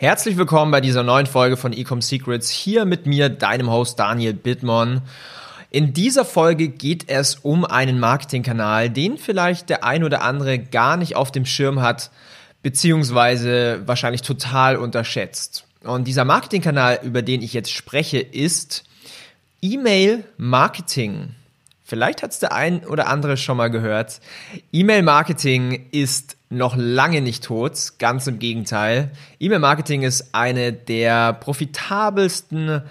Herzlich willkommen bei dieser neuen Folge von Ecom Secrets. Hier mit mir, deinem Host Daniel Bittmann. In dieser Folge geht es um einen Marketingkanal, den vielleicht der ein oder andere gar nicht auf dem Schirm hat, beziehungsweise wahrscheinlich total unterschätzt. Und dieser Marketingkanal, über den ich jetzt spreche, ist E-Mail Marketing. Vielleicht hat es der ein oder andere schon mal gehört. E-Mail-Marketing ist noch lange nicht tot, ganz im Gegenteil. E-Mail-Marketing ist eine der profitabelsten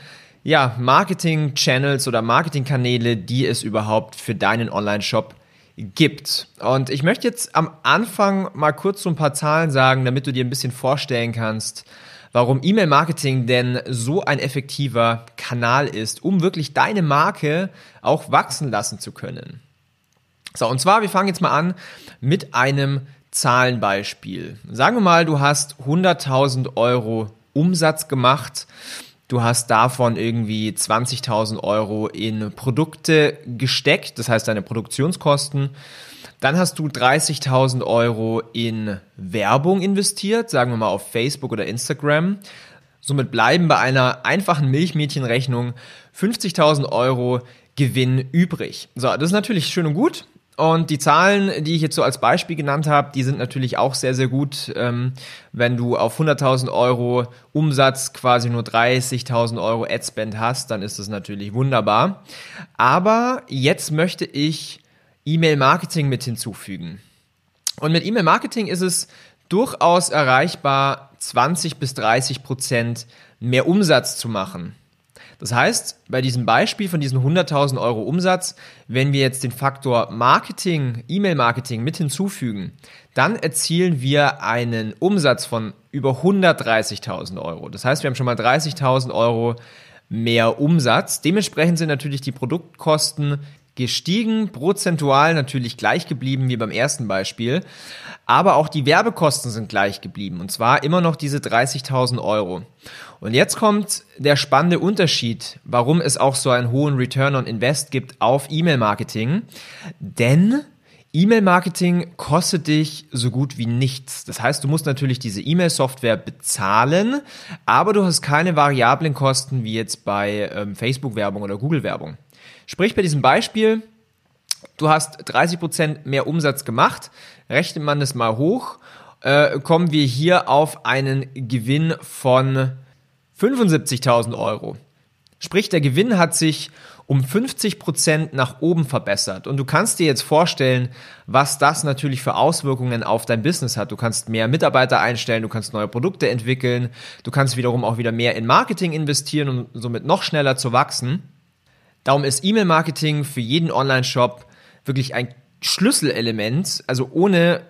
ja, Marketing-Channels oder Marketing-Kanäle, die es überhaupt für deinen Online-Shop gibt. Und ich möchte jetzt am Anfang mal kurz so ein paar Zahlen sagen, damit du dir ein bisschen vorstellen kannst, warum E-Mail-Marketing denn so ein effektiver Kanal ist, um wirklich deine Marke auch wachsen lassen zu können. So, und zwar, wir fangen jetzt mal an mit einem Zahlenbeispiel. Sagen wir mal, du hast 100.000 Euro Umsatz gemacht. Du hast davon irgendwie 20.000 Euro in Produkte gesteckt, das heißt deine Produktionskosten. Dann hast du 30.000 Euro in Werbung investiert, sagen wir mal auf Facebook oder Instagram. Somit bleiben bei einer einfachen Milchmädchenrechnung 50.000 Euro Gewinn übrig. So, das ist natürlich schön und gut. Und die Zahlen, die ich jetzt so als Beispiel genannt habe, die sind natürlich auch sehr, sehr gut. Ähm, wenn du auf 100.000 Euro Umsatz quasi nur 30.000 Euro Adspend hast, dann ist das natürlich wunderbar. Aber jetzt möchte ich E-Mail-Marketing mit hinzufügen. Und mit E-Mail-Marketing ist es durchaus erreichbar, 20 bis 30 Prozent mehr Umsatz zu machen. Das heißt, bei diesem Beispiel von diesen 100.000 Euro Umsatz, wenn wir jetzt den Faktor Marketing, E-Mail-Marketing mit hinzufügen, dann erzielen wir einen Umsatz von über 130.000 Euro. Das heißt, wir haben schon mal 30.000 Euro mehr Umsatz. Dementsprechend sind natürlich die Produktkosten gestiegen, prozentual natürlich gleich geblieben wie beim ersten Beispiel, aber auch die Werbekosten sind gleich geblieben und zwar immer noch diese 30.000 Euro. Und jetzt kommt der spannende Unterschied, warum es auch so einen hohen Return on Invest gibt auf E-Mail-Marketing, denn E-Mail-Marketing kostet dich so gut wie nichts. Das heißt, du musst natürlich diese E-Mail-Software bezahlen, aber du hast keine variablen Kosten wie jetzt bei ähm, Facebook-Werbung oder Google-Werbung. Sprich bei diesem Beispiel, du hast 30% mehr Umsatz gemacht, rechnet man das mal hoch, äh, kommen wir hier auf einen Gewinn von 75.000 Euro. Sprich, der Gewinn hat sich um 50% nach oben verbessert. Und du kannst dir jetzt vorstellen, was das natürlich für Auswirkungen auf dein Business hat. Du kannst mehr Mitarbeiter einstellen, du kannst neue Produkte entwickeln, du kannst wiederum auch wieder mehr in Marketing investieren, um somit noch schneller zu wachsen. Darum ist E-Mail-Marketing für jeden Online-Shop wirklich ein Schlüsselelement. Also ohne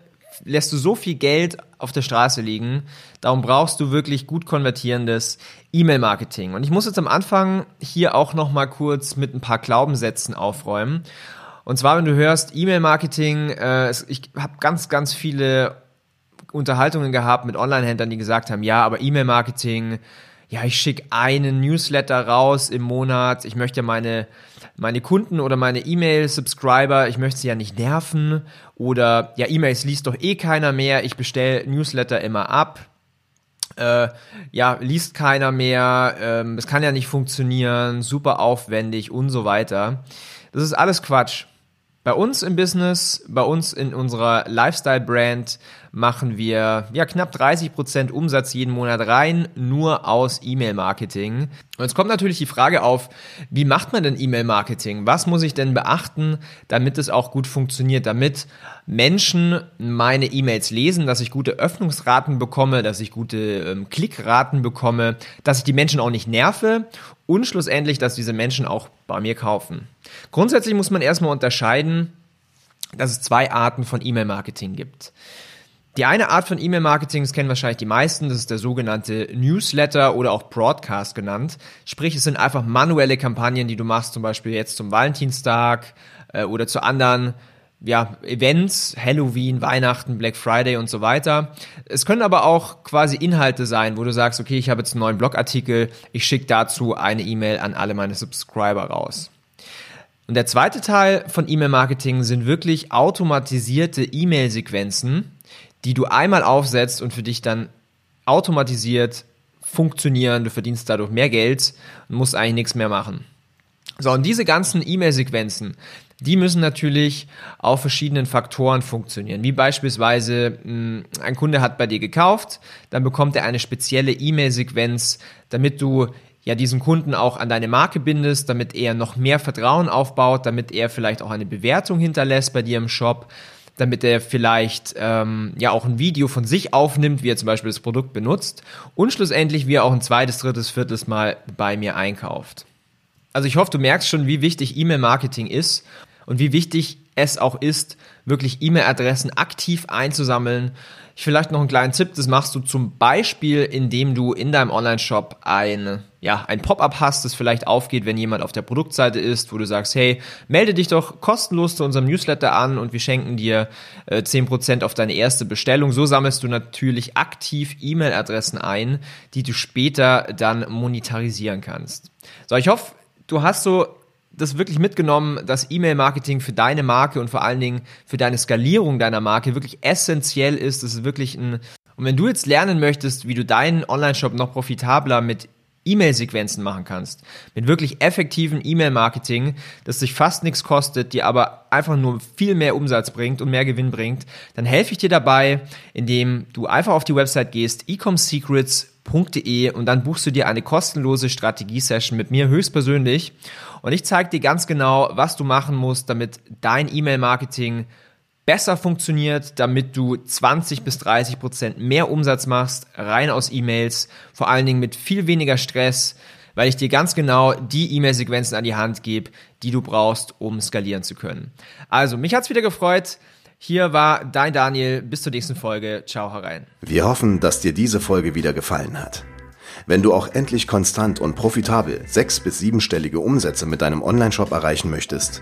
lässt du so viel Geld auf der Straße liegen. Darum brauchst du wirklich gut konvertierendes E-Mail-Marketing. Und ich muss jetzt am Anfang hier auch noch mal kurz mit ein paar Glaubenssätzen aufräumen. Und zwar, wenn du hörst E-Mail-Marketing, äh, ich habe ganz, ganz viele Unterhaltungen gehabt mit Online-Händlern, die gesagt haben, ja, aber E-Mail-Marketing ja, ich schicke einen Newsletter raus im Monat, ich möchte meine, meine Kunden oder meine E-Mail-Subscriber, ich möchte sie ja nicht nerven oder ja, E-Mails liest doch eh keiner mehr, ich bestelle Newsletter immer ab. Äh, ja, liest keiner mehr, ähm, es kann ja nicht funktionieren, super aufwendig und so weiter. Das ist alles Quatsch. Bei uns im Business, bei uns in unserer Lifestyle-Brand machen wir ja knapp 30% Umsatz jeden Monat rein, nur aus E-Mail-Marketing. Und jetzt kommt natürlich die Frage auf, wie macht man denn E-Mail-Marketing? Was muss ich denn beachten, damit es auch gut funktioniert, damit Menschen meine E-Mails lesen, dass ich gute Öffnungsraten bekomme, dass ich gute ähm, Klickraten bekomme, dass ich die Menschen auch nicht nerve und schlussendlich, dass diese Menschen auch bei mir kaufen. Grundsätzlich muss man erstmal unterscheiden, dass es zwei Arten von E-Mail-Marketing gibt. Die eine Art von E-Mail-Marketing, das kennen wahrscheinlich die meisten, das ist der sogenannte Newsletter oder auch Broadcast genannt. Sprich, es sind einfach manuelle Kampagnen, die du machst, zum Beispiel jetzt zum Valentinstag äh, oder zu anderen ja, Events, Halloween, Weihnachten, Black Friday und so weiter. Es können aber auch quasi Inhalte sein, wo du sagst, okay, ich habe jetzt einen neuen Blogartikel, ich schicke dazu eine E-Mail an alle meine Subscriber raus. Und der zweite Teil von E-Mail-Marketing sind wirklich automatisierte E-Mail-Sequenzen, die du einmal aufsetzt und für dich dann automatisiert funktionieren. Du verdienst dadurch mehr Geld und musst eigentlich nichts mehr machen. So, und diese ganzen E-Mail-Sequenzen, die müssen natürlich auf verschiedenen Faktoren funktionieren. Wie beispielsweise hm, ein Kunde hat bei dir gekauft, dann bekommt er eine spezielle E-Mail-Sequenz, damit du ja diesen Kunden auch an deine Marke bindest, damit er noch mehr Vertrauen aufbaut, damit er vielleicht auch eine Bewertung hinterlässt bei dir im Shop damit er vielleicht ähm, ja auch ein Video von sich aufnimmt, wie er zum Beispiel das Produkt benutzt und schlussendlich wie er auch ein zweites, drittes, viertes Mal bei mir einkauft. Also ich hoffe, du merkst schon, wie wichtig E-Mail-Marketing ist und wie wichtig es auch ist, wirklich E-Mail-Adressen aktiv einzusammeln, vielleicht noch einen kleinen Tipp, das machst du zum Beispiel, indem du in deinem Online-Shop ein, ja, ein Pop-up hast, das vielleicht aufgeht, wenn jemand auf der Produktseite ist, wo du sagst, hey, melde dich doch kostenlos zu unserem Newsletter an und wir schenken dir äh, 10% auf deine erste Bestellung. So sammelst du natürlich aktiv E-Mail-Adressen ein, die du später dann monetarisieren kannst. So, ich hoffe, du hast so das wirklich mitgenommen, dass E-Mail-Marketing für deine Marke und vor allen Dingen für deine Skalierung deiner Marke wirklich essentiell ist. Das ist wirklich ein, und wenn du jetzt lernen möchtest, wie du deinen Online-Shop noch profitabler mit E-Mail-Sequenzen machen kannst, mit wirklich effektiven E-Mail-Marketing, das sich fast nichts kostet, dir aber einfach nur viel mehr Umsatz bringt und mehr Gewinn bringt, dann helfe ich dir dabei, indem du einfach auf die Website gehst, ecomsecrets.de und dann buchst du dir eine kostenlose Strategie-Session mit mir höchstpersönlich. Und ich zeige dir ganz genau, was du machen musst, damit dein E-Mail-Marketing besser funktioniert, damit du 20 bis 30 Prozent mehr Umsatz machst, rein aus E-Mails, vor allen Dingen mit viel weniger Stress, weil ich dir ganz genau die E-Mail-Sequenzen an die Hand gebe, die du brauchst, um skalieren zu können. Also, mich hat's wieder gefreut. Hier war dein Daniel. Bis zur nächsten Folge. Ciao herein. Wir hoffen, dass dir diese Folge wieder gefallen hat. Wenn du auch endlich konstant und profitabel sechs- bis siebenstellige Umsätze mit deinem Onlineshop erreichen möchtest,